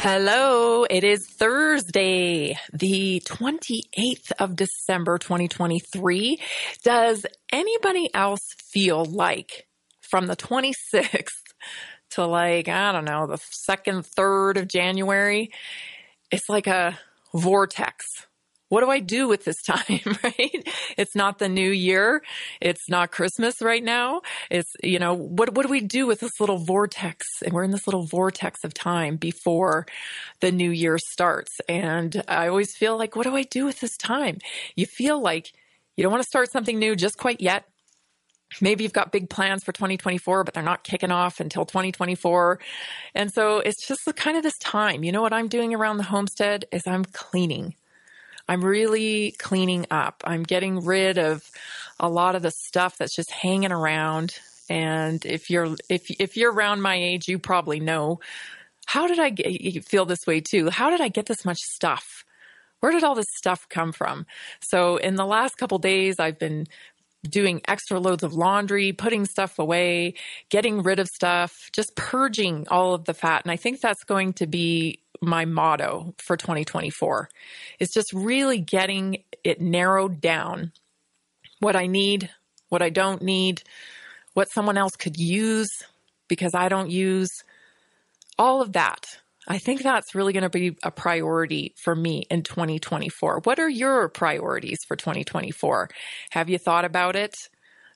Hello, it is Thursday, the 28th of December 2023. Does anybody else feel like from the 26th to like, I don't know, the second, third of January, it's like a vortex what do I do with this time, right? It's not the new year. It's not Christmas right now. It's, you know, what, what do we do with this little vortex? And we're in this little vortex of time before the new year starts. And I always feel like, what do I do with this time? You feel like you don't want to start something new just quite yet. Maybe you've got big plans for 2024, but they're not kicking off until 2024. And so it's just kind of this time. You know what I'm doing around the homestead is I'm cleaning. I'm really cleaning up. I'm getting rid of a lot of the stuff that's just hanging around. And if you're if if you're around my age, you probably know how did I get, feel this way too? How did I get this much stuff? Where did all this stuff come from? So in the last couple days, I've been doing extra loads of laundry, putting stuff away, getting rid of stuff, just purging all of the fat. And I think that's going to be my motto for 2024 is just really getting it narrowed down what I need, what I don't need, what someone else could use because I don't use all of that. I think that's really going to be a priority for me in 2024. What are your priorities for 2024? Have you thought about it?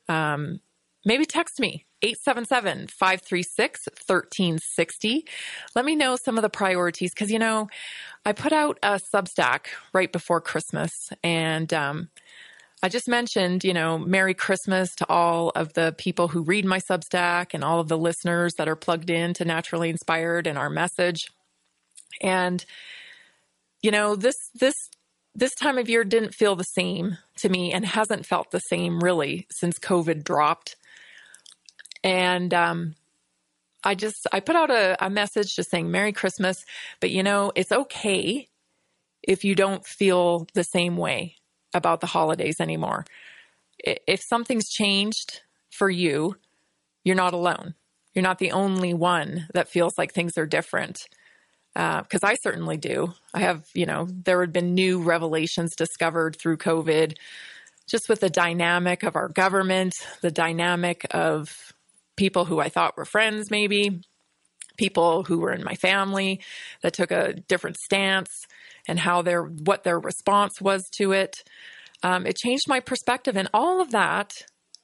Um, maybe text me 877 536 1360. Let me know some of the priorities because, you know, I put out a Substack right before Christmas and, um, I just mentioned, you know, Merry Christmas to all of the people who read my Substack and all of the listeners that are plugged in to Naturally Inspired and our message. And, you know, this, this, this time of year didn't feel the same to me and hasn't felt the same really since COVID dropped. And um, I just I put out a, a message just saying Merry Christmas, but you know it's okay if you don't feel the same way about the holidays anymore. If something's changed for you, you're not alone. You're not the only one that feels like things are different. Because uh, I certainly do. I have, you know, there had been new revelations discovered through COVID, just with the dynamic of our government, the dynamic of people who I thought were friends, maybe people who were in my family that took a different stance and how their what their response was to it. Um, it changed my perspective, and all of that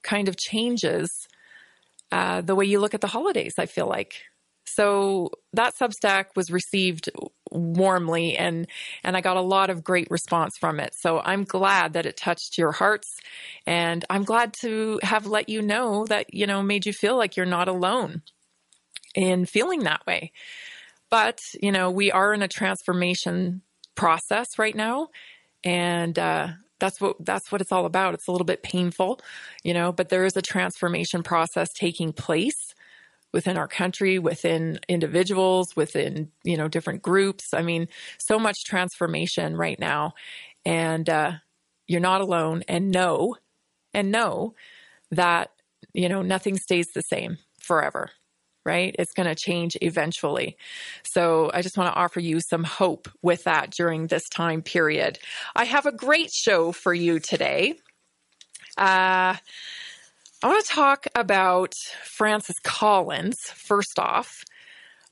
kind of changes uh, the way you look at the holidays. I feel like so that Substack was received warmly and and I got a lot of great response from it. So I'm glad that it touched your hearts and I'm glad to have let you know that you know made you feel like you're not alone in feeling that way. But, you know, we are in a transformation process right now and uh that's what that's what it's all about. It's a little bit painful, you know, but there is a transformation process taking place within our country, within individuals, within, you know, different groups. I mean, so much transformation right now. And uh, you're not alone. And know, and know that, you know, nothing stays the same forever, right? It's going to change eventually. So I just want to offer you some hope with that during this time period. I have a great show for you today. Uh, I want to talk about Francis Collins first off.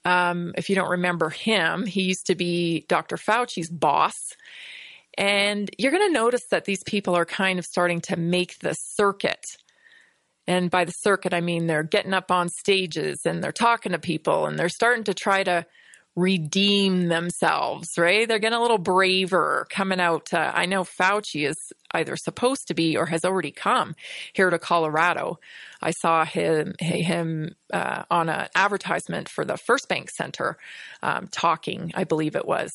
Um, if you don't remember him, he used to be Dr. Fauci's boss. And you're going to notice that these people are kind of starting to make the circuit. And by the circuit, I mean they're getting up on stages and they're talking to people and they're starting to try to redeem themselves, right? They're getting a little braver coming out. I know Fauci is either supposed to be or has already come here to Colorado. I saw him him uh, on an advertisement for the First Bank Center um, talking, I believe it was.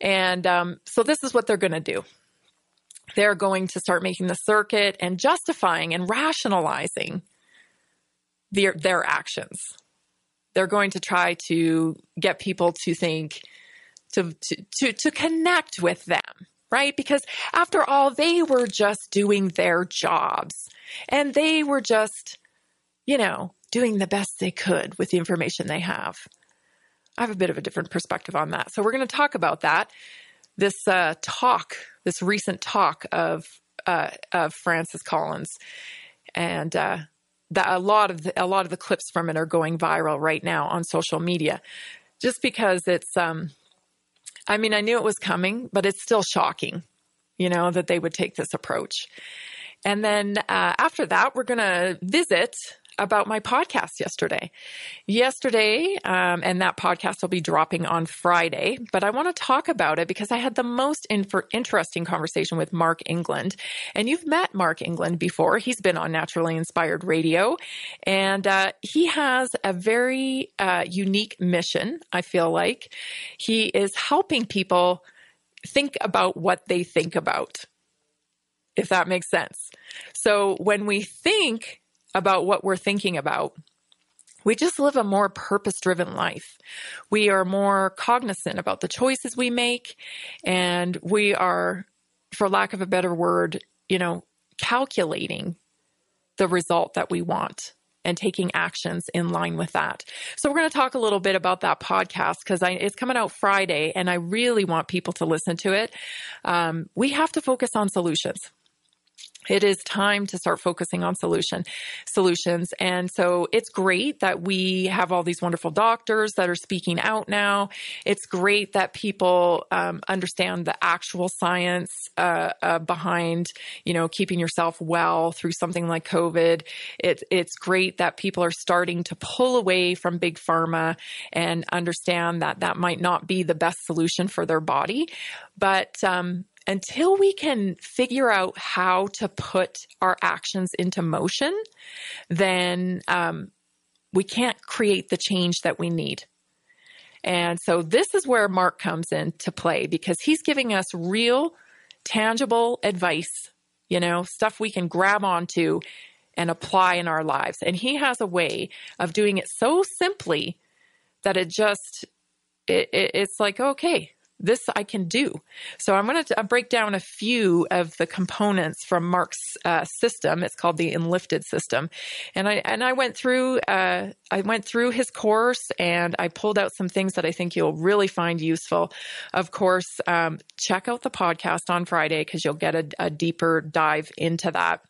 And um, so this is what they're going to do. they're going to start making the circuit and justifying and rationalizing their, their actions. They're going to try to get people to think, to, to, to, to connect with them, right? Because after all, they were just doing their jobs and they were just, you know, doing the best they could with the information they have. I have a bit of a different perspective on that. So we're going to talk about that. This uh, talk, this recent talk of uh, of Francis Collins, and uh, that a lot of the, a lot of the clips from it are going viral right now on social media, just because it's. Um, I mean, I knew it was coming, but it's still shocking, you know, that they would take this approach. And then uh, after that, we're going to visit about my podcast yesterday. Yesterday, um, and that podcast will be dropping on Friday, but I want to talk about it because I had the most interesting conversation with Mark England. And you've met Mark England before. He's been on Naturally Inspired Radio, and uh, he has a very uh, unique mission, I feel like. He is helping people think about what they think about if that makes sense. So when we think about what we're thinking about, we just live a more purpose driven life. We are more cognizant about the choices we make, and we are, for lack of a better word, you know, calculating the result that we want and taking actions in line with that. So we're going to talk a little bit about that podcast because it's coming out Friday, and I really want people to listen to it. Um, we have to focus on solutions it is time to start focusing on solution solutions. And so it's great that we have all these wonderful doctors that are speaking out now. It's great that people um, understand the actual science uh, uh, behind you know keeping yourself well through something like covid. It, it's great that people are starting to pull away from big pharma and understand that that might not be the best solution for their body. But um, until we can figure out how to put our actions into motion, then um, we can't create the change that we need. And so this is where Mark comes into play because he's giving us real, tangible advice, you know, stuff we can grab onto and apply in our lives. And he has a way of doing it so simply that it just, it, it, it's like, okay, this I can do. So I'm going to break down a few of the components from Mark's uh, system. It's called the Enlifted system, and I and I went through uh, I went through his course and I pulled out some things that I think you'll really find useful. Of course, um, check out the podcast on Friday because you'll get a, a deeper dive into that.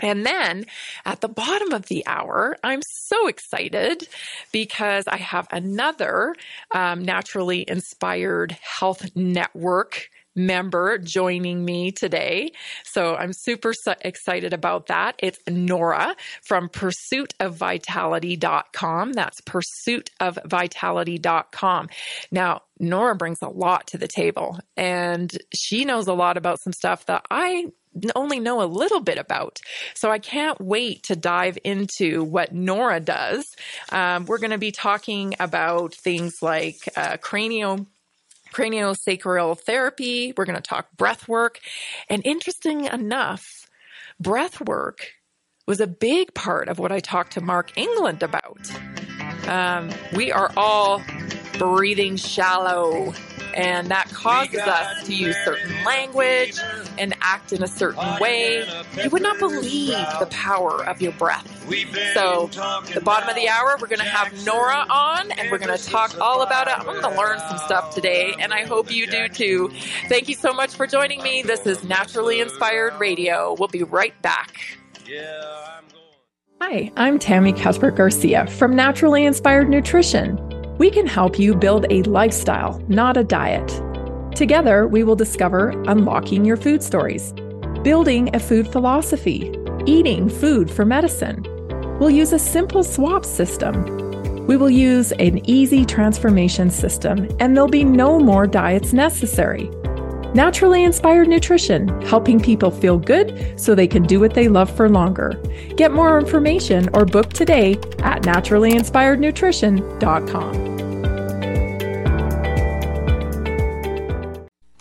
And then at the bottom of the hour, I'm so excited because I have another um, naturally inspired health network member joining me today. So I'm super excited about that. It's Nora from pursuitofvitality.com. That's pursuitofvitality.com. Now, Nora brings a lot to the table and she knows a lot about some stuff that I only know a little bit about. So I can't wait to dive into what Nora does. Um, we're going to be talking about things like uh, cranial craniosacral therapy. We're going to talk breath work. And interesting enough, breath work was a big part of what I talked to Mark England about. Um, we are all breathing shallow and that causes us to use certain language and act in a certain way. You would not believe the power of your breath. So, the bottom of the hour, we're going to have Nora on and we're going to talk all about it. I'm going to learn some stuff today, and I hope you do too. Thank you so much for joining me. This is Naturally Inspired Radio. We'll be right back. Hi, I'm Tammy Cuthbert Garcia from Naturally Inspired Nutrition. We can help you build a lifestyle, not a diet. Together, we will discover unlocking your food stories, building a food philosophy, eating food for medicine. We'll use a simple swap system. We will use an easy transformation system, and there'll be no more diets necessary. Naturally Inspired Nutrition, helping people feel good so they can do what they love for longer. Get more information or book today at naturallyinspirednutrition.com.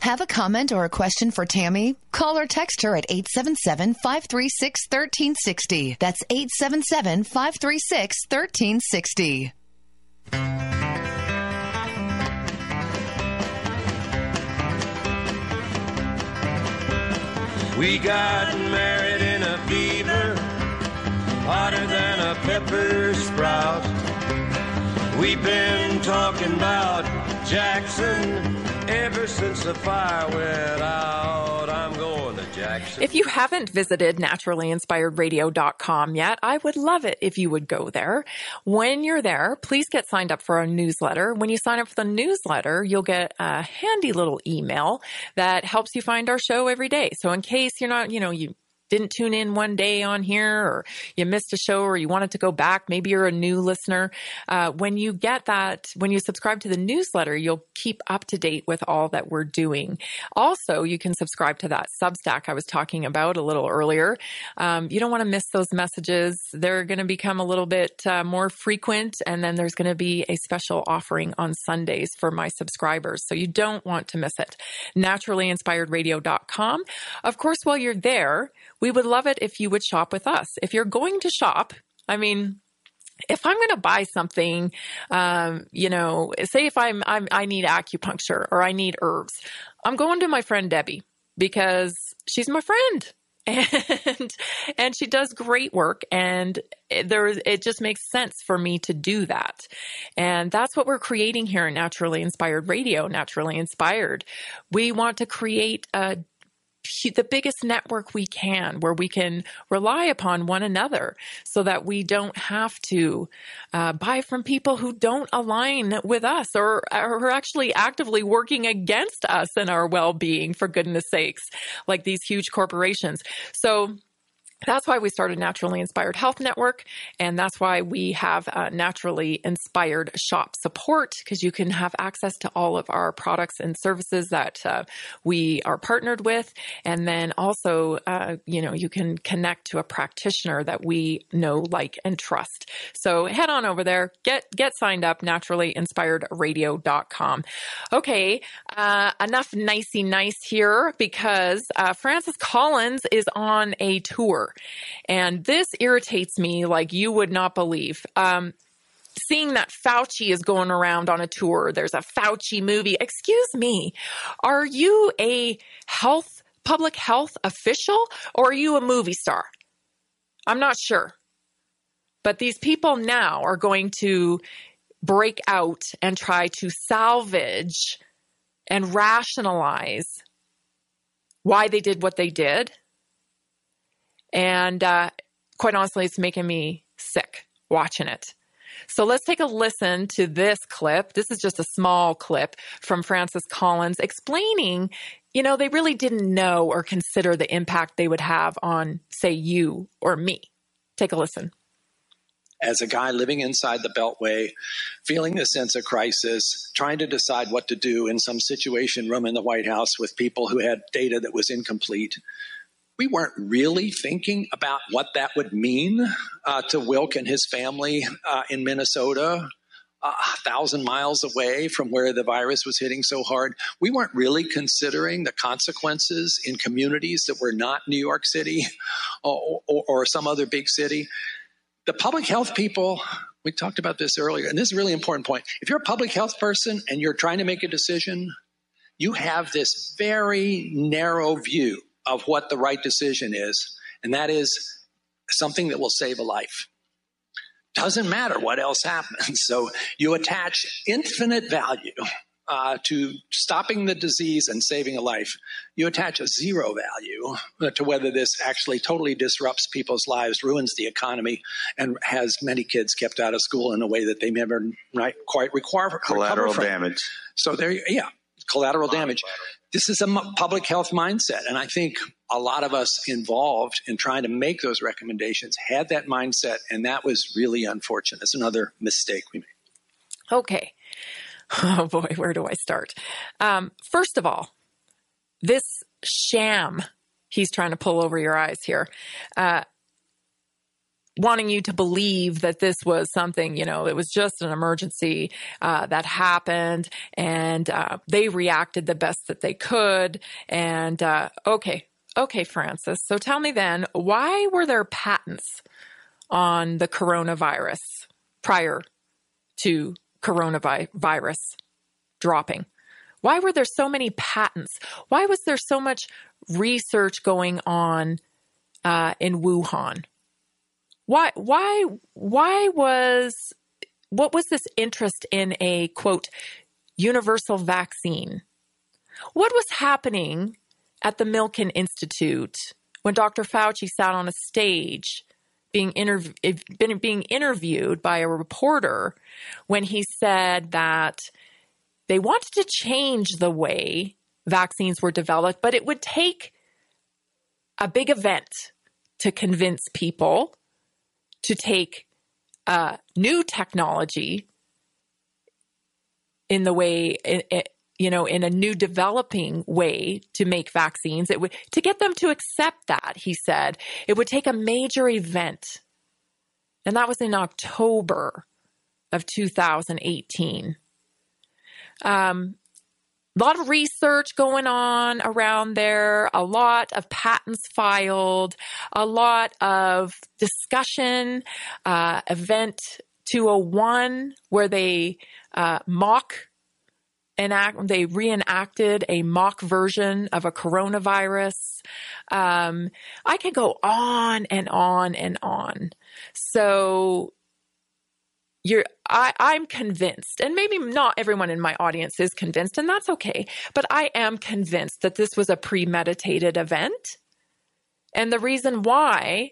Have a comment or a question for Tammy? Call or text her at 877 536 1360. That's 877 536 1360. We got married in a fever, hotter than a pepper sprout. We've been talking about Jackson ever since the fire went out. I'm going to Jackson. If you haven't visited naturallyinspiredradio.com yet, I would love it if you would go there. When you're there, please get signed up for our newsletter. When you sign up for the newsletter, you'll get a handy little email that helps you find our show every day. So in case you're not, you know, you didn't tune in one day on here or you missed a show or you wanted to go back, maybe you're a new listener. Uh, when you get that, when you subscribe to the newsletter, you'll keep up to date with all that we're doing. Also, you can subscribe to that Substack I was talking about a little earlier. Um, you don't want to miss those messages. They're going to become a little bit uh, more frequent, and then there's going to be a special offering on Sundays for my subscribers. So you don't want to miss it. Naturallyinspiredradio.com. Of course, while you're there, we would love it if you would shop with us. If you're going to shop, I mean, if I'm going to buy something, um, you know, say if I'm, I'm, I need acupuncture or I need herbs, I'm going to my friend Debbie because she's my friend. And and she does great work and there it just makes sense for me to do that. And that's what we're creating here at naturally inspired radio naturally inspired. We want to create a the biggest network we can where we can rely upon one another so that we don't have to uh, buy from people who don't align with us or are actually actively working against us and our well-being for goodness sakes like these huge corporations. So that's why we started Naturally Inspired Health Network, and that's why we have uh, Naturally Inspired Shop Support because you can have access to all of our products and services that uh, we are partnered with, and then also, uh, you know, you can connect to a practitioner that we know, like, and trust. So head on over there, get get signed up. NaturallyInspiredRadio.com. Okay, uh, enough nicey nice here because uh, Francis Collins is on a tour. And this irritates me like you would not believe. Um, seeing that Fauci is going around on a tour, there's a Fauci movie. Excuse me, are you a health, public health official or are you a movie star? I'm not sure. But these people now are going to break out and try to salvage and rationalize why they did what they did and uh, quite honestly, it's making me sick watching it. So let's take a listen to this clip. This is just a small clip from Francis Collins explaining, you know, they really didn't know or consider the impact they would have on, say, you or me. Take a listen. As a guy living inside the Beltway, feeling the sense of crisis, trying to decide what to do in some situation room in the White House with people who had data that was incomplete, we weren't really thinking about what that would mean uh, to Wilk and his family uh, in Minnesota, a thousand miles away from where the virus was hitting so hard. We weren't really considering the consequences in communities that were not New York City or, or, or some other big city. The public health people, we talked about this earlier, and this is a really important point. If you're a public health person and you're trying to make a decision, you have this very narrow view of what the right decision is, and that is something that will save a life. Doesn't matter what else happens. So you attach infinite value uh, to stopping the disease and saving a life. You attach a zero value to whether this actually totally disrupts people's lives, ruins the economy, and has many kids kept out of school in a way that they never quite require collateral damage. So there, yeah, collateral damage this is a public health mindset. And I think a lot of us involved in trying to make those recommendations had that mindset. And that was really unfortunate. It's another mistake we made. Okay. Oh boy, where do I start? Um, first of all, this sham he's trying to pull over your eyes here. Uh, wanting you to believe that this was something, you know, it was just an emergency uh, that happened and uh, they reacted the best that they could. And uh, okay, okay, Francis. So tell me then, why were there patents on the coronavirus prior to coronavirus dropping? Why were there so many patents? Why was there so much research going on uh, in Wuhan? Why, why, why was, what was this interest in a quote, universal vaccine? What was happening at the Milken Institute when Dr. Fauci sat on a stage being, interv- being interviewed by a reporter when he said that they wanted to change the way vaccines were developed, but it would take a big event to convince people to take uh, new technology in the way, you know, in a new developing way to make vaccines. It would to get them to accept that. He said it would take a major event, and that was in October of 2018. Um, a lot of research going on around there, a lot of patents filed, a lot of discussion. Uh, event 201, where they uh, mock enact, they reenacted a mock version of a coronavirus. Um, I can go on and on and on. So you're I, I'm convinced, and maybe not everyone in my audience is convinced, and that's okay, but I am convinced that this was a premeditated event. And the reason why,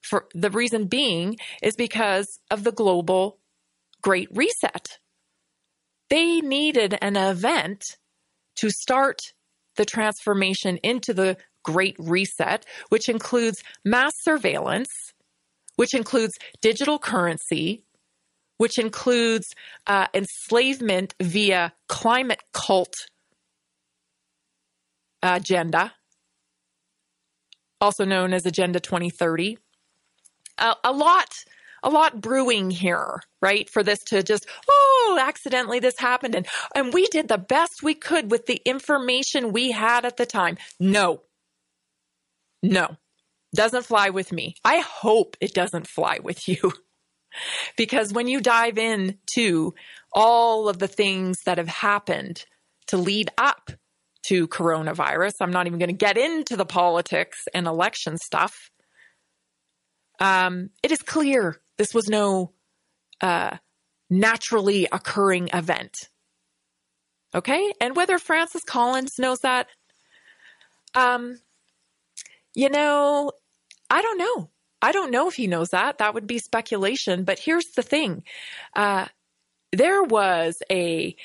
for the reason being, is because of the global Great Reset. They needed an event to start the transformation into the Great Reset, which includes mass surveillance, which includes digital currency, which includes uh, enslavement via climate cult agenda, also known as Agenda 2030. Uh, a lot, a lot brewing here, right? For this to just, oh, accidentally this happened. And, and we did the best we could with the information we had at the time. No, no, doesn't fly with me. I hope it doesn't fly with you. Because when you dive into all of the things that have happened to lead up to coronavirus, I'm not even going to get into the politics and election stuff. Um, it is clear this was no uh, naturally occurring event. Okay. And whether Francis Collins knows that, um, you know, I don't know. I don't know if he knows that. That would be speculation. But here's the thing uh, there was a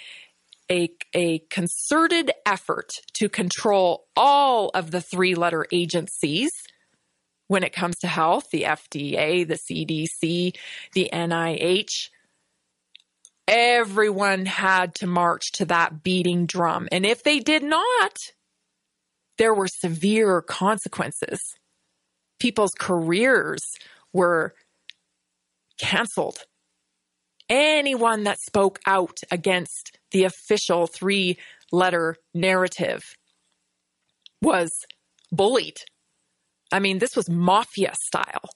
a, a, concerted effort to control all of the three letter agencies when it comes to health the FDA, the CDC, the NIH. Everyone had to march to that beating drum. And if they did not, there were severe consequences people's careers were canceled. Anyone that spoke out against the official three letter narrative was bullied. I mean, this was mafia style.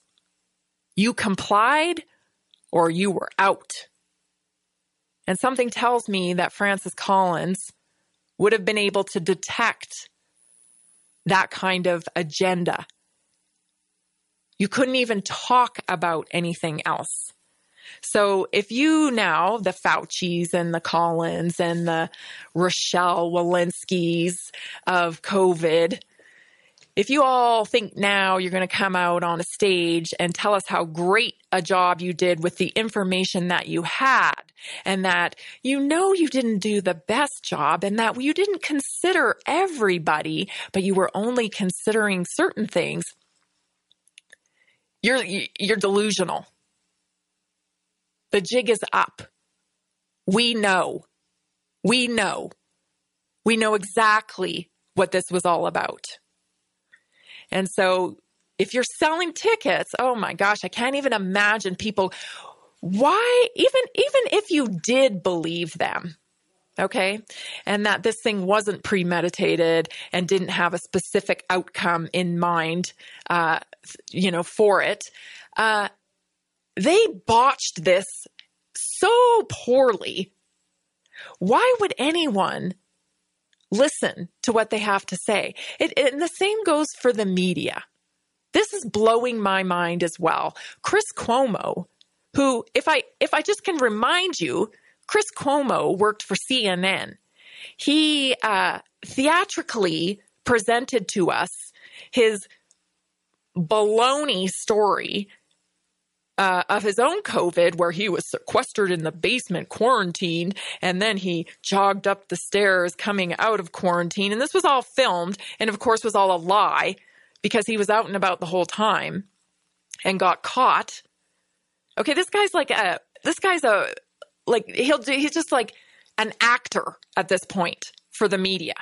You complied or you were out. And something tells me that Francis Collins would have been able to detect that kind of agenda you couldn't even talk about anything else. So if you now, the Faucis and the Collins and the Rochelle Walensky's of COVID, if you all think now you're going to come out on a stage and tell us how great a job you did with the information that you had, and that you know you didn't do the best job, and that you didn't consider everybody, but you were only considering certain things, you're you're delusional. The jig is up. We know. We know. We know exactly what this was all about. And so if you're selling tickets, oh my gosh, I can't even imagine people why even even if you did believe them okay? And that this thing wasn't premeditated and didn't have a specific outcome in mind uh, you know for it. Uh, they botched this so poorly. Why would anyone listen to what they have to say? It, and the same goes for the media. This is blowing my mind as well. Chris cuomo who if i if i just can remind you Chris Cuomo worked for CNN. He uh, theatrically presented to us his baloney story uh, of his own COVID, where he was sequestered in the basement, quarantined, and then he jogged up the stairs coming out of quarantine. And this was all filmed, and of course, was all a lie because he was out and about the whole time and got caught. Okay, this guy's like a this guy's a like he'll do he's just like an actor at this point for the media.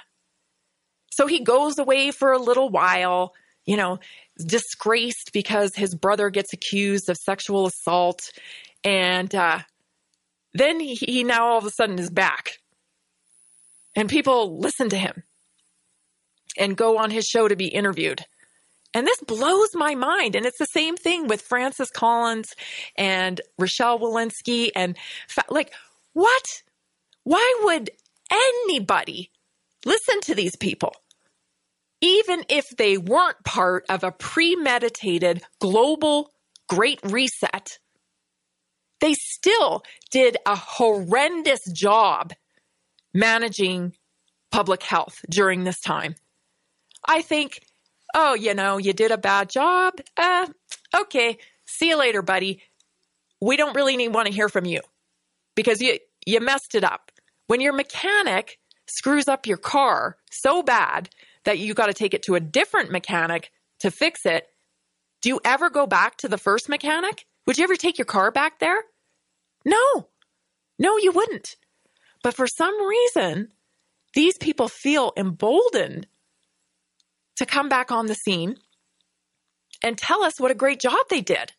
So he goes away for a little while, you know, disgraced because his brother gets accused of sexual assault. And uh, then he, he now all of a sudden is back. And people listen to him and go on his show to be interviewed. And this blows my mind. And it's the same thing with Francis Collins and Rochelle Walensky. And like, what? Why would anybody listen to these people? Even if they weren't part of a premeditated global great reset, they still did a horrendous job managing public health during this time. I think oh, you know, you did a bad job. Uh, okay, see you later, buddy. We don't really need want to hear from you because you you messed it up. When your mechanic screws up your car so bad that you got to take it to a different mechanic to fix it, do you ever go back to the first mechanic? Would you ever take your car back there? No. No, you wouldn't. But for some reason, these people feel emboldened to come back on the scene and tell us what a great job they did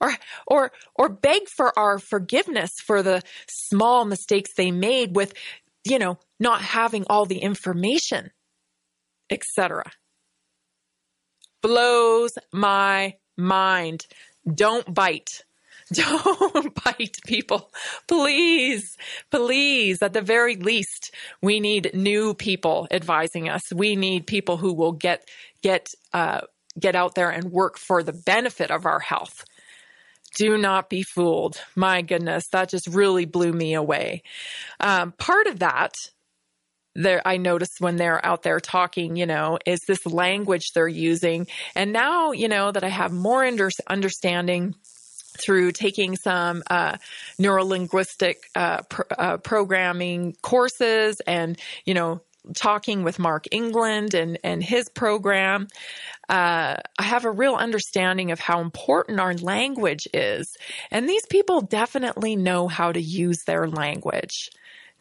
or or or beg for our forgiveness for the small mistakes they made with you know not having all the information etc blows my mind. Don't bite Don't bite people. Please, please. At the very least, we need new people advising us. We need people who will get, get, uh, get out there and work for the benefit of our health. Do not be fooled. My goodness, that just really blew me away. Um, part of that there I noticed when they're out there talking, you know, is this language they're using. And now, you know, that I have more under- understanding through taking some uh, neurolinguistic uh, pr- uh, programming courses and, you know, talking with Mark England and, and his program, uh, I have a real understanding of how important our language is. And these people definitely know how to use their language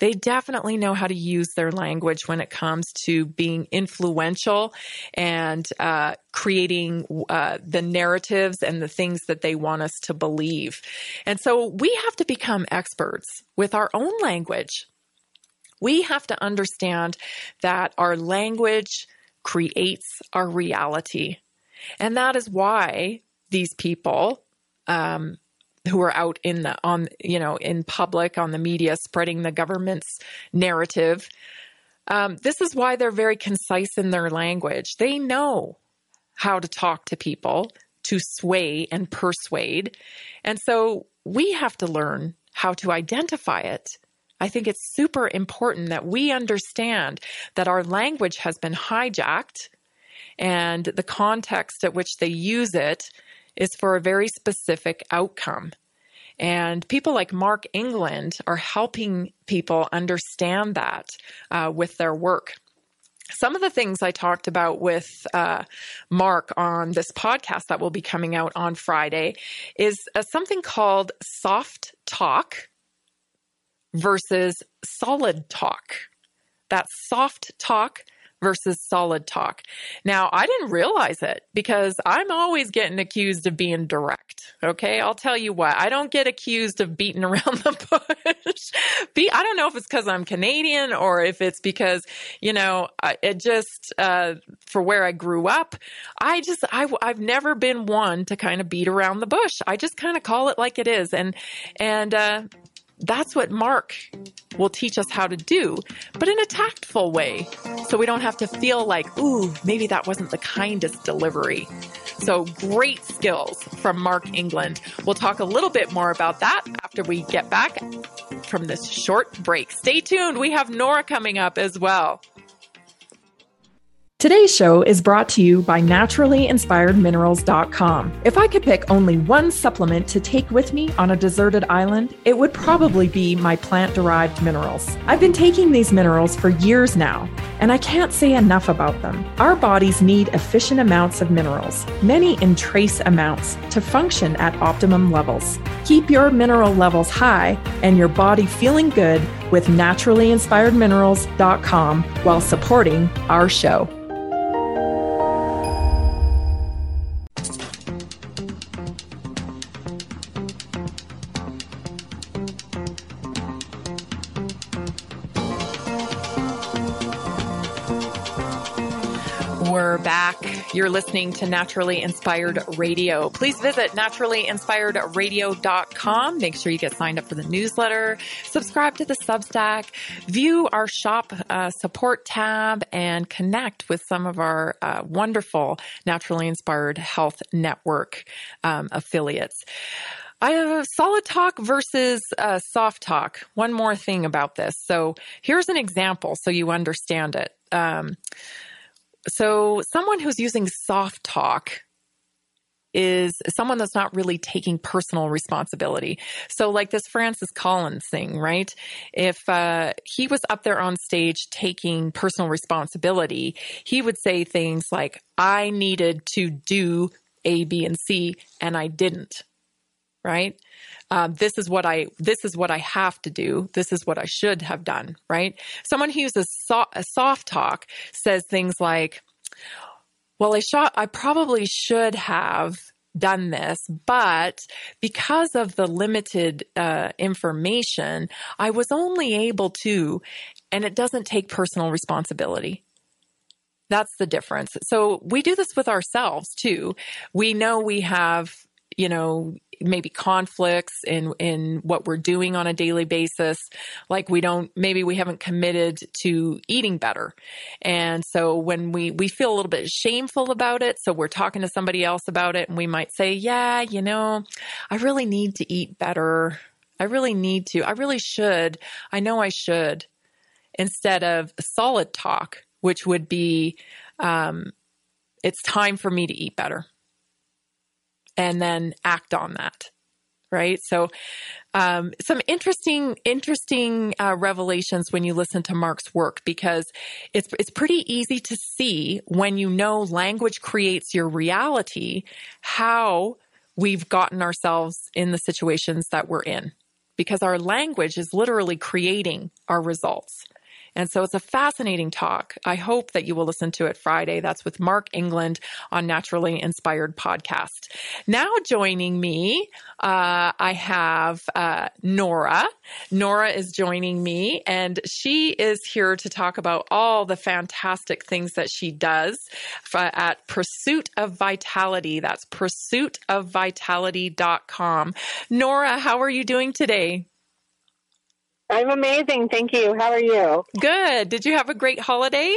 they definitely know how to use their language when it comes to being influential and uh, creating uh, the narratives and the things that they want us to believe. And so we have to become experts with our own language. We have to understand that our language creates our reality. And that is why these people um, who are out in the on you know in public on the media spreading the government's narrative. Um, this is why they're very concise in their language. They know how to talk to people to sway and persuade. And so we have to learn how to identify it. I think it's super important that we understand that our language has been hijacked and the context at which they use it is for a very specific outcome. And people like Mark England are helping people understand that uh, with their work. Some of the things I talked about with uh, Mark on this podcast that will be coming out on Friday is uh, something called soft talk versus solid talk. That soft talk versus solid talk. Now, I didn't realize it because I'm always getting accused of being direct. Okay. I'll tell you what, I don't get accused of beating around the bush. Be, I don't know if it's because I'm Canadian or if it's because, you know, it just, uh, for where I grew up, I just, I, I've never been one to kind of beat around the bush. I just kind of call it like it is. And, and, uh, that's what Mark will teach us how to do, but in a tactful way. So we don't have to feel like, ooh, maybe that wasn't the kindest delivery. So great skills from Mark England. We'll talk a little bit more about that after we get back from this short break. Stay tuned. We have Nora coming up as well. Today's show is brought to you by naturallyinspiredminerals.com. If I could pick only one supplement to take with me on a deserted island, it would probably be my plant derived minerals. I've been taking these minerals for years now, and I can't say enough about them. Our bodies need efficient amounts of minerals, many in trace amounts, to function at optimum levels. Keep your mineral levels high and your body feeling good with naturallyinspiredminerals.com while supporting our show. You're listening to Naturally Inspired Radio. Please visit naturallyinspiredradio.com. Make sure you get signed up for the newsletter, subscribe to the Substack, view our shop uh, support tab, and connect with some of our uh, wonderful Naturally Inspired Health Network um, affiliates. I have solid talk versus soft talk. One more thing about this. So here's an example so you understand it. Um, so someone who's using soft talk is someone that's not really taking personal responsibility. So like this Francis Collins thing, right? If uh, he was up there on stage taking personal responsibility, he would say things like, I needed to do A, B, and C, and I didn't. Right? Uh, this is what I this is what I have to do. This is what I should have done. Right? Someone who uses so- a soft talk says things like, well, I shot, I probably should have done this, but because of the limited uh, information, I was only able to, and it doesn't take personal responsibility. That's the difference. So we do this with ourselves too. We know we have, you know, maybe conflicts in in what we're doing on a daily basis. Like we don't maybe we haven't committed to eating better. And so when we we feel a little bit shameful about it so we're talking to somebody else about it and we might say yeah you know i really need to eat better. I really need to i really should. I know i should. Instead of solid talk which would be um, it's time for me to eat better and then act on that right? So um, some interesting interesting uh, revelations when you listen to mark's work because it's it's pretty easy to see when you know language creates your reality how we've gotten ourselves in the situations that we're in because our language is literally creating our results and so it's a fascinating talk. I hope that you will listen to it Friday. That's with Mark England on Naturally Inspired Podcast. Now joining me, uh, I have uh, Nora. Nora is joining me, and she is here to talk about all the fantastic things that she does at Pursuit of Vitality. That's pursuitofvitality.com. Nora, how are you doing today? I'm amazing. Thank you. How are you? Good. Did you have a great holiday?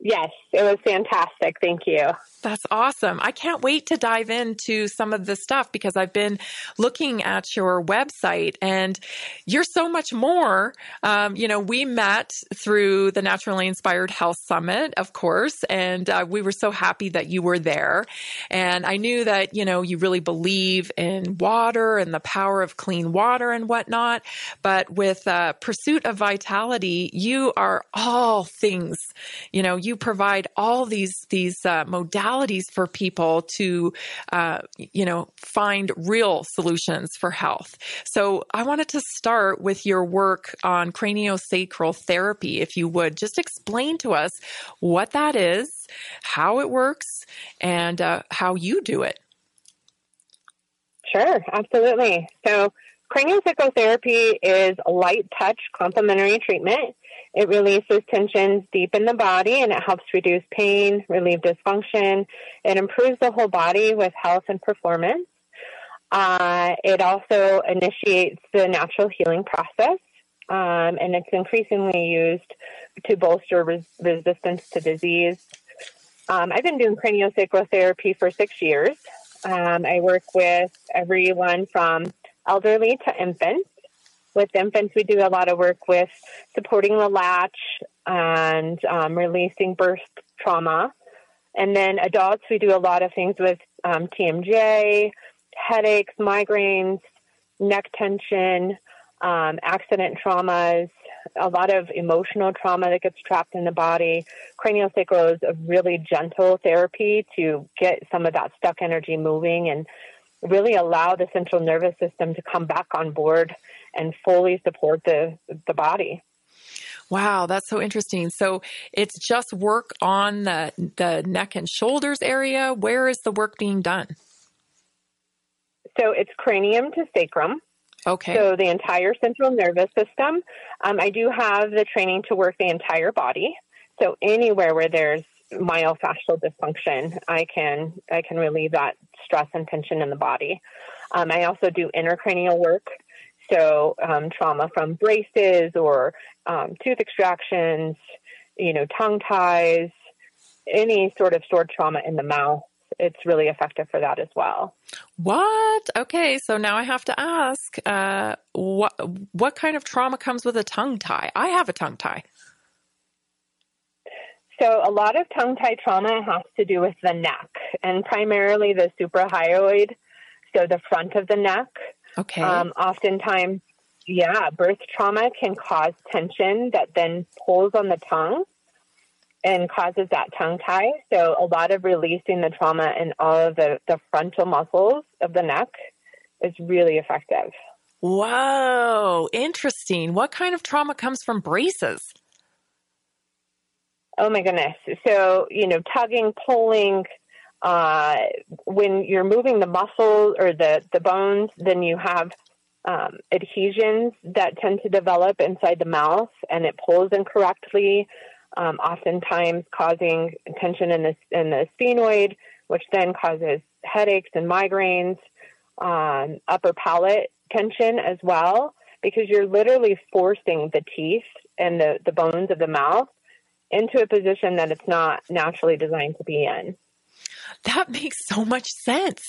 Yes, it was fantastic. Thank you. That's awesome. I can't wait to dive into some of the stuff because I've been looking at your website and you're so much more. Um, you know, we met through the Naturally Inspired Health Summit, of course, and uh, we were so happy that you were there. And I knew that, you know, you really believe in water and the power of clean water and whatnot. But with uh, Pursuit of Vitality, you are all things. You know, you provide provide all these these uh, modalities for people to, uh, you know, find real solutions for health. So I wanted to start with your work on craniosacral therapy, if you would just explain to us what that is, how it works, and uh, how you do it. Sure, absolutely. So craniosacral therapy is light touch complementary treatment. It releases tensions deep in the body and it helps reduce pain, relieve dysfunction. It improves the whole body with health and performance. Uh, it also initiates the natural healing process, um, and it's increasingly used to bolster res- resistance to disease. Um, I've been doing craniosacral therapy for six years. Um, I work with everyone from elderly to infants. With infants, we do a lot of work with supporting the latch and um, releasing birth trauma. And then adults, we do a lot of things with um, TMJ, headaches, migraines, neck tension, um, accident traumas, a lot of emotional trauma that gets trapped in the body. Craniosacral is a really gentle therapy to get some of that stuck energy moving and really allow the central nervous system to come back on board and fully support the the body. Wow, that's so interesting. So it's just work on the the neck and shoulders area. Where is the work being done? So it's cranium to sacrum. Okay. So the entire central nervous system. Um, I do have the training to work the entire body. So anywhere where there's myofascial dysfunction, I can I can relieve that stress and tension in the body. Um, I also do intracranial work, so um, trauma from braces or um, tooth extractions, you know, tongue ties, any sort of stored trauma in the mouth. It's really effective for that as well. What? Okay, so now I have to ask, uh, what what kind of trauma comes with a tongue tie? I have a tongue tie. So, a lot of tongue tie trauma has to do with the neck and primarily the suprahyoid, so the front of the neck. Okay. Um, oftentimes, yeah, birth trauma can cause tension that then pulls on the tongue and causes that tongue tie. So, a lot of releasing the trauma in all of the, the frontal muscles of the neck is really effective. Whoa, interesting. What kind of trauma comes from braces? Oh my goodness. So, you know, tugging, pulling, uh, when you're moving the muscles or the, the bones, then you have um, adhesions that tend to develop inside the mouth and it pulls incorrectly, um, oftentimes causing tension in the, in the sphenoid, which then causes headaches and migraines, um, upper palate tension as well, because you're literally forcing the teeth and the, the bones of the mouth into a position that it's not naturally designed to be in. That makes so much sense.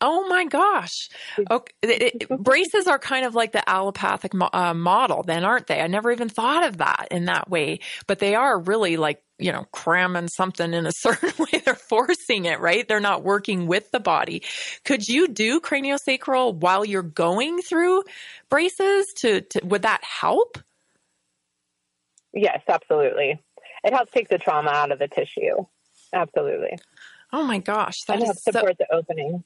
Oh my gosh. Okay. It, it, braces are kind of like the allopathic mo- uh, model, then, aren't they? I never even thought of that in that way, but they are really like, you know, cramming something in a certain way. They're forcing it, right? They're not working with the body. Could you do craniosacral while you're going through braces to, to would that help? Yes, absolutely. It helps take the trauma out of the tissue. Absolutely. Oh my gosh, that and helps so- support the opening.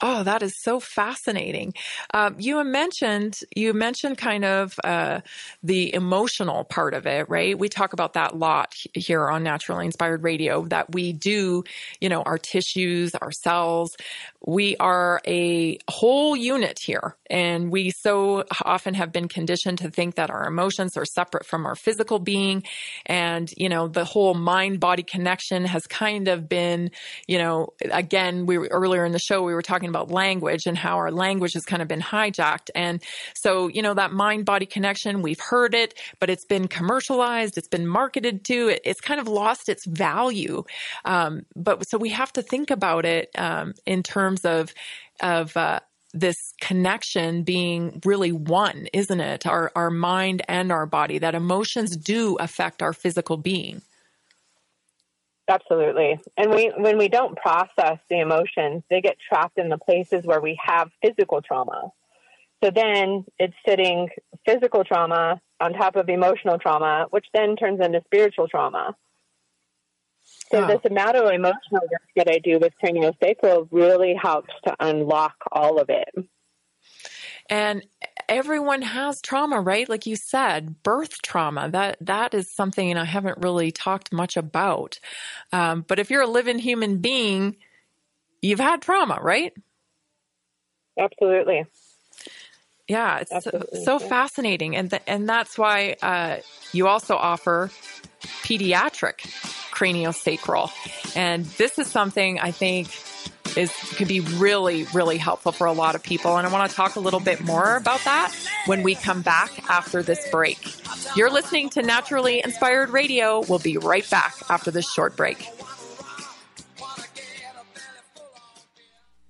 Oh, that is so fascinating. Um, you mentioned you mentioned kind of uh, the emotional part of it, right? We talk about that a lot here on Naturally Inspired Radio. That we do, you know, our tissues, our cells. We are a whole unit here, and we so often have been conditioned to think that our emotions are separate from our physical being, and you know, the whole mind body connection has kind of been, you know, again, we were, earlier in the show we were talking talking about language and how our language has kind of been hijacked. And so, you know, that mind body connection, we've heard it, but it's been commercialized, it's been marketed to, it, it's kind of lost its value. Um, but so we have to think about it um, in terms of, of, uh, this connection being really one, isn't it? Our our mind and our body. That emotions do affect our physical being. Absolutely. And we when we don't process the emotions, they get trapped in the places where we have physical trauma. So then it's sitting physical trauma on top of emotional trauma, which then turns into spiritual trauma. So oh. the somatoemotional emotional work that I do with craniosacral really helps to unlock all of it. And everyone has trauma, right? Like you said, birth trauma. That that is something I haven't really talked much about. Um, but if you're a living human being, you've had trauma, right? Absolutely. Yeah, it's Absolutely. so, fascinating, and th- and that's why uh, you also offer pediatric craniosacral, and this is something I think is could be really really helpful for a lot of people. And i want to talk a little bit more about that when we come back after this break. You're listening to naturally inspired radio. We'll be right back after this short break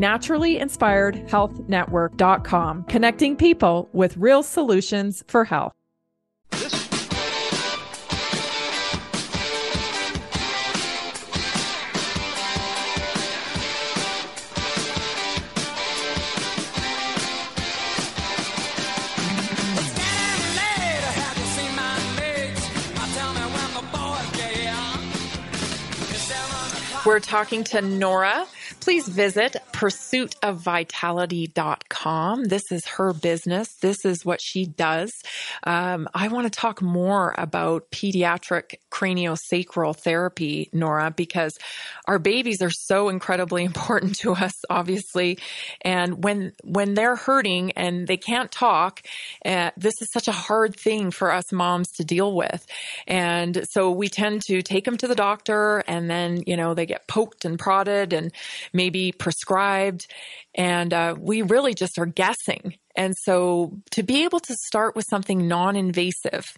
naturally inspired health network.com, connecting people with real solutions for health. We're talking to Nora please visit pursuitofvitality.com. This is her business. This is what she does. Um, I want to talk more about pediatric craniosacral therapy, Nora, because our babies are so incredibly important to us, obviously. And when, when they're hurting and they can't talk, uh, this is such a hard thing for us moms to deal with. And so we tend to take them to the doctor and then, you know, they get poked and prodded and maybe prescribed. And uh, we really just are guessing. And so to be able to start with something non invasive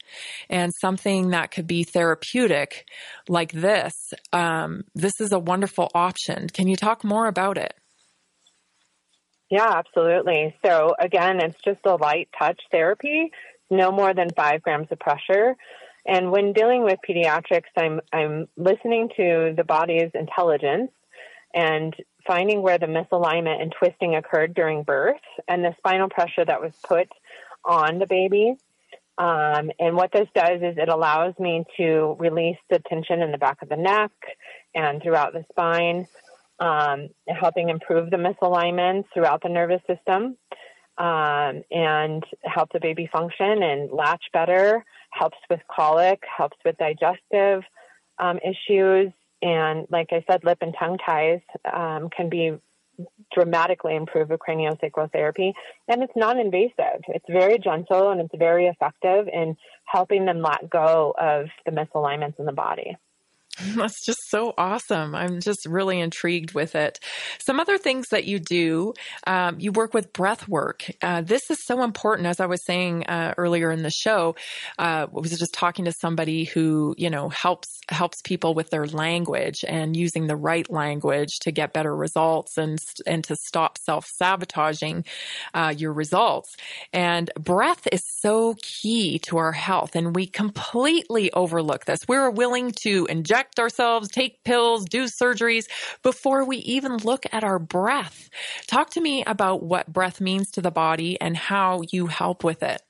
and something that could be therapeutic like this, um, this is a wonderful option. Can you talk more about it? Yeah, absolutely. So, again, it's just a light touch therapy, no more than five grams of pressure. And when dealing with pediatrics, I'm, I'm listening to the body's intelligence and finding where the misalignment and twisting occurred during birth and the spinal pressure that was put on the baby. Um, and what this does is it allows me to release the tension in the back of the neck and throughout the spine, um, helping improve the misalignment throughout the nervous system um, and help the baby function and latch better, helps with colic, helps with digestive um, issues, and like I said, lip and tongue ties um, can be dramatically improve with craniosacral therapy. And it's non invasive. It's very gentle and it's very effective in helping them let go of the misalignments in the body. That's just so awesome. I'm just really intrigued with it. Some other things that you do, um, you work with breath work. Uh, this is so important. As I was saying uh, earlier in the show, uh, I was just talking to somebody who, you know, helps helps people with their language and using the right language to get better results and and to stop self sabotaging uh, your results. And breath is so key to our health, and we completely overlook this. We're willing to inject inject ourselves, take pills, do surgeries before we even look at our breath. Talk to me about what breath means to the body and how you help with it.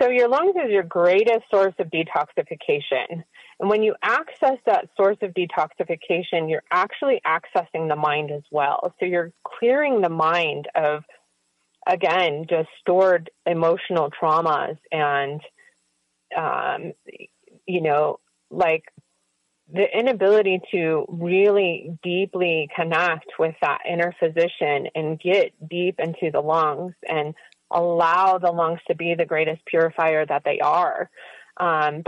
So, your lungs is your greatest source of detoxification. And when you access that source of detoxification, you're actually accessing the mind as well. So, you're clearing the mind of, again, just stored emotional traumas and um, you know, like the inability to really deeply connect with that inner physician and get deep into the lungs and allow the lungs to be the greatest purifier that they are. Um,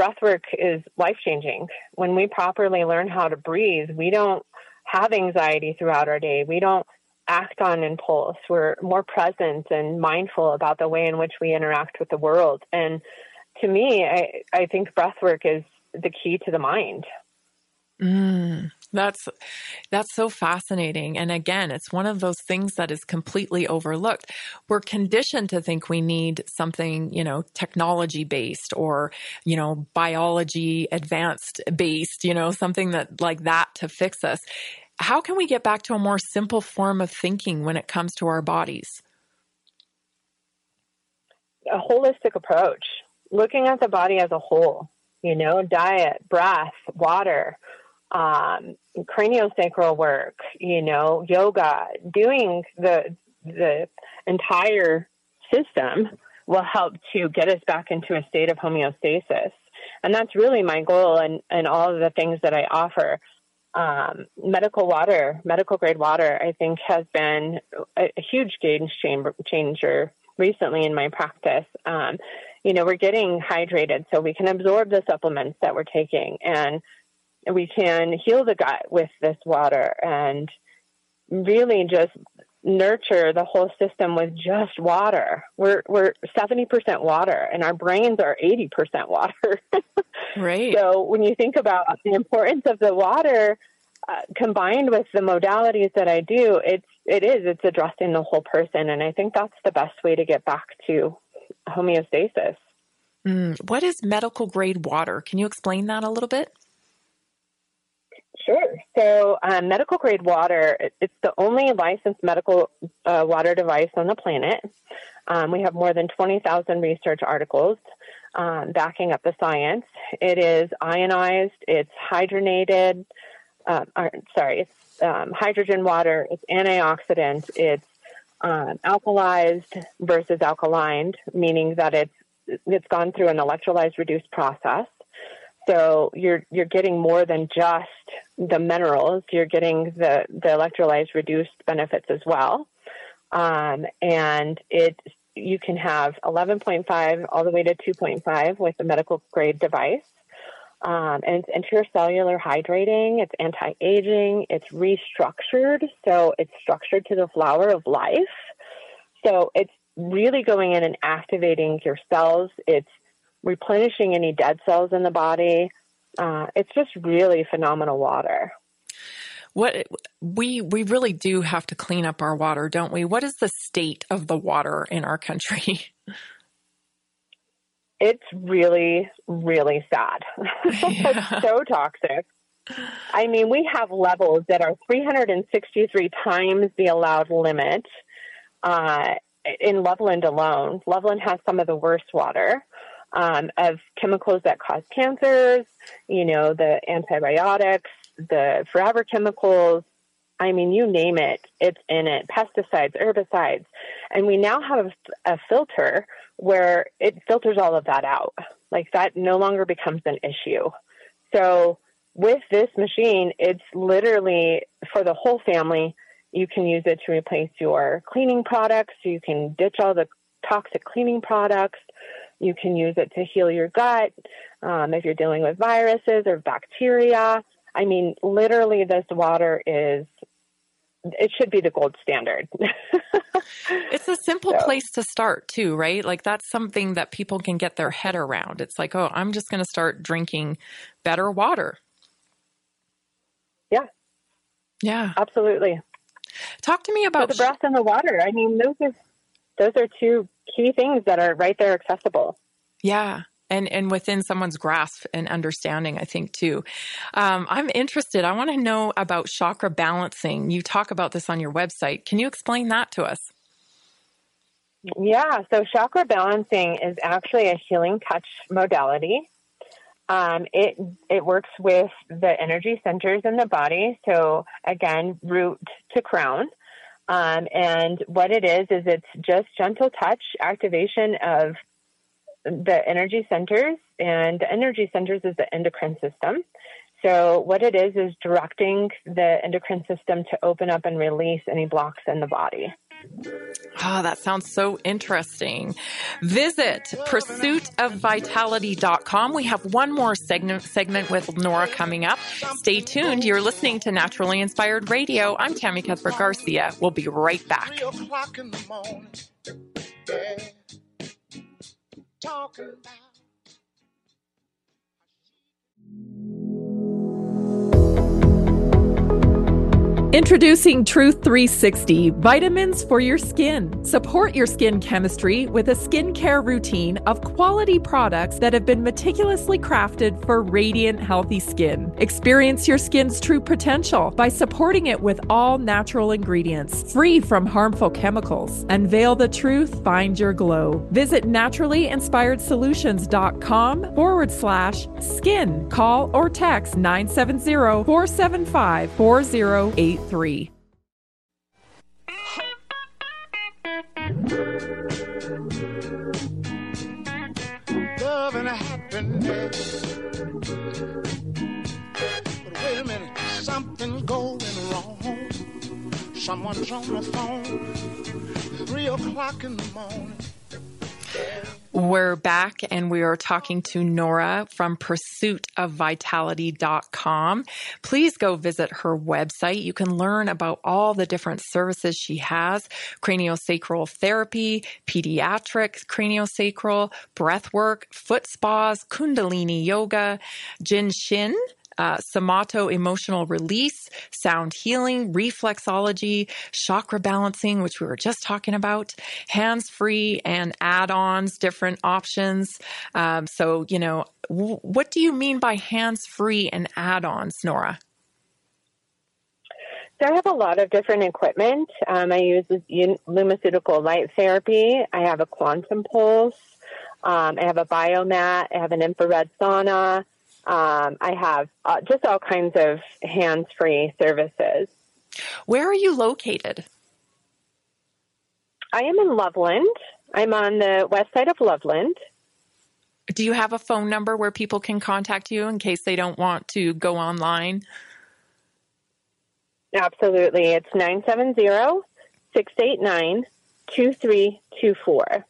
is life changing. When we properly learn how to breathe, we don't have anxiety throughout our day. We don't act on impulse. We're more present and mindful about the way in which we interact with the world. And to me, I, I think breath work is the key to the mind. Mm, That's that's so fascinating. And again, it's one of those things that is completely overlooked. We're conditioned to think we need something, you know, technology based or, you know, biology advanced based, you know, something that like that to fix us. How can we get back to a more simple form of thinking when it comes to our bodies? A holistic approach, looking at the body as a whole, you know, diet, breath, water, um, craniosacral work, you know, yoga, doing the the entire system will help to get us back into a state of homeostasis. And that's really my goal and, and all of the things that I offer. Um, medical water, medical grade water, I think has been a, a huge game changer recently in my practice. Um, you know, we're getting hydrated so we can absorb the supplements that we're taking and we can heal the gut with this water and really just nurture the whole system with just water. We're we're 70% water and our brains are 80% water. right. So when you think about the importance of the water uh, combined with the modalities that I do, it's it is it's addressing the whole person and I think that's the best way to get back to homeostasis. Mm, what is medical grade water? Can you explain that a little bit? Sure. So, um, medical grade water, it's the only licensed medical uh, water device on the planet. Um, we have more than 20,000 research articles um, backing up the science. It is ionized, it's hydrogenated, uh, or, sorry, it's um, hydrogen water, it's antioxidant, it's um, alkalized versus alkalined, meaning that it's it's gone through an electrolyzed reduced process. So you're you're getting more than just the minerals. You're getting the the electrolyzed reduced benefits as well, um, and it you can have 11.5 all the way to 2.5 with a medical grade device. Um, and it's intracellular hydrating, it's anti aging, it's restructured. So it's structured to the flower of life. So it's really going in and activating your cells. It's replenishing any dead cells in the body. Uh, it's just really phenomenal water. What we we really do have to clean up our water, don't we? What is the state of the water in our country? It's really, really sad. Yeah. it's so toxic. I mean, we have levels that are 363 times the allowed limit uh, in Loveland alone. Loveland has some of the worst water um, of chemicals that cause cancers, you know, the antibiotics, the forever chemicals. I mean, you name it, it's in it. Pesticides, herbicides. And we now have a filter where it filters all of that out. Like that no longer becomes an issue. So with this machine, it's literally for the whole family. You can use it to replace your cleaning products. You can ditch all the toxic cleaning products. You can use it to heal your gut um, if you're dealing with viruses or bacteria. I mean, literally, this water is, it should be the gold standard. it's a simple so. place to start, too, right? Like, that's something that people can get their head around. It's like, oh, I'm just going to start drinking better water. Yeah. Yeah. Absolutely. Talk to me about the breath and the water. I mean, those are those are two key things that are right there accessible. Yeah. And, and within someone's grasp and understanding, I think too. Um, I'm interested. I want to know about chakra balancing. You talk about this on your website. Can you explain that to us? Yeah, so chakra balancing is actually a healing touch modality. Um, it it works with the energy centers in the body. So again, root to crown. Um, and what it is, is it's just gentle touch activation of the energy centers, and the energy centers is the endocrine system. So what it is is directing the endocrine system to open up and release any blocks in the body. Oh, that sounds so interesting. Visit pursuitofvitality.com. We have one more segment, segment with Nora coming up. Stay tuned. You're listening to Naturally Inspired Radio. I'm Tammy Cuthbert Garcia. We'll be right back talking about. Introducing Truth 360 vitamins for your skin. Support your skin chemistry with a skincare routine of quality products that have been meticulously crafted for radiant, healthy skin. Experience your skin's true potential by supporting it with all natural ingredients, free from harmful chemicals. Unveil the truth, find your glow. Visit naturallyinspiredsolutions.com forward slash skin. Call or text 970 475 4080. 883. Love and happiness. But wait a minute, something's going wrong. Someone's on the phone, three o'clock in the morning. We're back and we are talking to Nora from pursuitofvitality.com. Please go visit her website. You can learn about all the different services she has craniosacral therapy, pediatric craniosacral, breath work, foot spas, kundalini yoga, Jin Shin uh, somato emotional release, sound healing, reflexology, chakra balancing, which we were just talking about, hands free and add ons, different options. Um, so, you know, w- what do you mean by hands free and add ons, Nora? So I have a lot of different equipment. Um, I use Lumaceutical light therapy. I have a quantum pulse. Um, I have a biomat. I have an infrared sauna. Um, I have uh, just all kinds of hands free services. Where are you located? I am in Loveland. I'm on the west side of Loveland. Do you have a phone number where people can contact you in case they don't want to go online? Absolutely. It's 970 689 2324.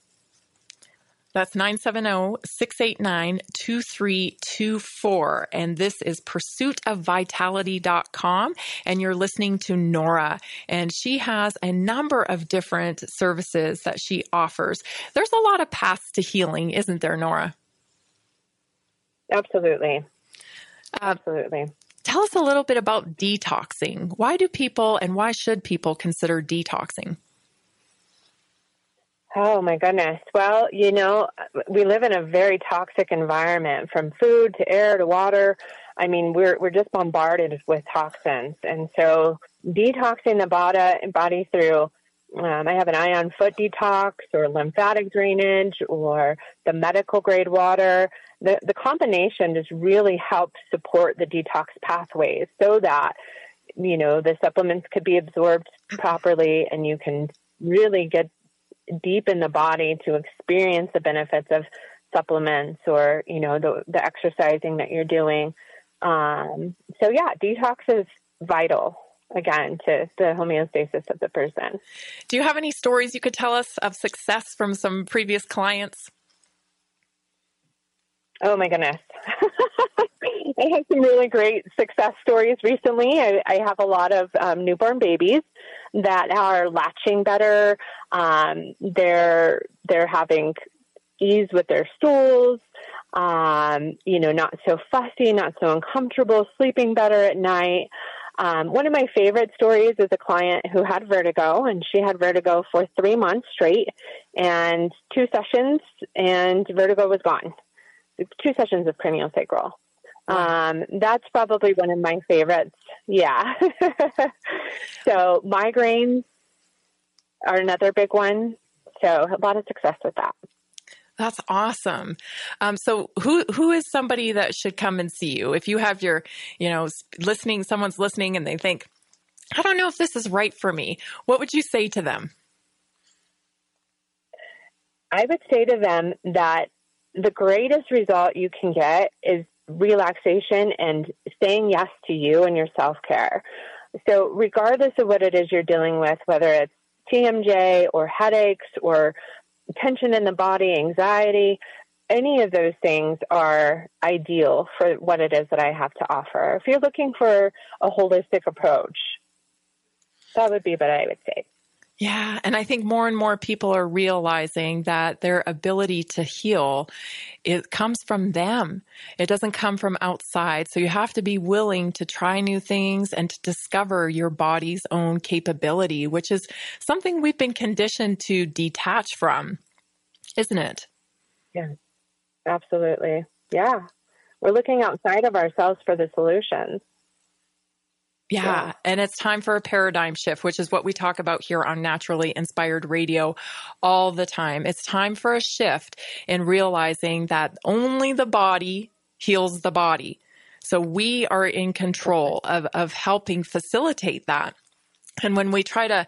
That's 970-689-2324. And this is pursuitofvitality.com. And you're listening to Nora. And she has a number of different services that she offers. There's a lot of paths to healing, isn't there, Nora? Absolutely. Uh, Absolutely. Tell us a little bit about detoxing. Why do people and why should people consider detoxing? Oh my goodness. Well, you know, we live in a very toxic environment from food to air to water. I mean, we're we're just bombarded with toxins. And so detoxing the body body through um, I have an ion foot detox or lymphatic drainage or the medical grade water. The, the combination just really helps support the detox pathways so that, you know, the supplements could be absorbed properly and you can really get deep in the body to experience the benefits of supplements or you know the the exercising that you're doing. Um, so yeah, detox is vital again to the homeostasis of the person. Do you have any stories you could tell us of success from some previous clients? Oh my goodness. I have some really great success stories recently. I, I have a lot of um, newborn babies that are latching better. Um, they're they're having ease with their stools. Um, you know, not so fussy, not so uncomfortable, sleeping better at night. Um, one of my favorite stories is a client who had vertigo, and she had vertigo for three months straight, and two sessions, and vertigo was gone. Two sessions of craniosacral. Um, that's probably one of my favorites. Yeah. so migraines are another big one. So a lot of success with that. That's awesome. Um, so who who is somebody that should come and see you? If you have your, you know, listening, someone's listening and they think, I don't know if this is right for me. What would you say to them? I would say to them that the greatest result you can get is relaxation and saying yes to you and your self care. So, regardless of what it is you're dealing with, whether it's TMJ or headaches or tension in the body, anxiety, any of those things are ideal for what it is that I have to offer. If you're looking for a holistic approach, that would be what I would say. Yeah. And I think more and more people are realizing that their ability to heal, it comes from them. It doesn't come from outside. So you have to be willing to try new things and to discover your body's own capability, which is something we've been conditioned to detach from, isn't it? Yeah, absolutely. Yeah. We're looking outside of ourselves for the solutions. Yeah. And it's time for a paradigm shift, which is what we talk about here on Naturally Inspired Radio all the time. It's time for a shift in realizing that only the body heals the body. So we are in control of, of helping facilitate that. And when we try to,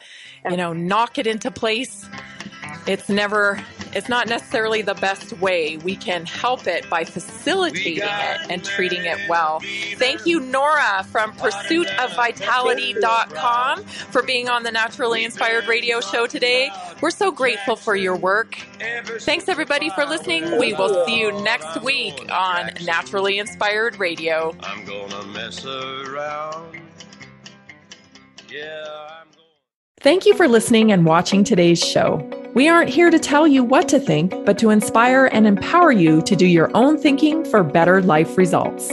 you know, knock it into place, it's never it's not necessarily the best way. We can help it by facilitating it and treating it well. Thank you, Nora from pursuitofvitality.com for being on the Naturally Inspired Radio Show today. We're so grateful for your work. Thanks, everybody, for listening. We will see you next week on Naturally Inspired Radio. I'm gonna mess around. Yeah. Thank you for listening and watching today's show. We aren't here to tell you what to think, but to inspire and empower you to do your own thinking for better life results.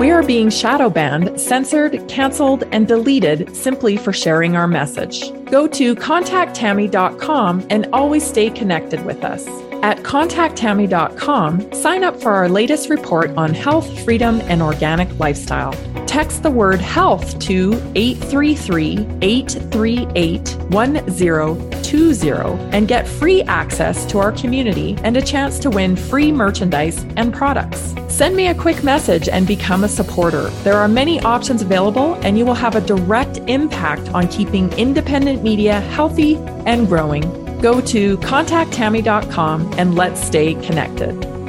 We are being shadow banned, censored, canceled, and deleted simply for sharing our message. Go to contacttammy.com and always stay connected with us. At contacttammy.com, sign up for our latest report on health, freedom, and organic lifestyle. Text the word health to 833 838 1020 and get free access to our community and a chance to win free merchandise and products. Send me a quick message and become a supporter. There are many options available, and you will have a direct impact on keeping independent media healthy and growing. Go to contacttammy.com and let's stay connected.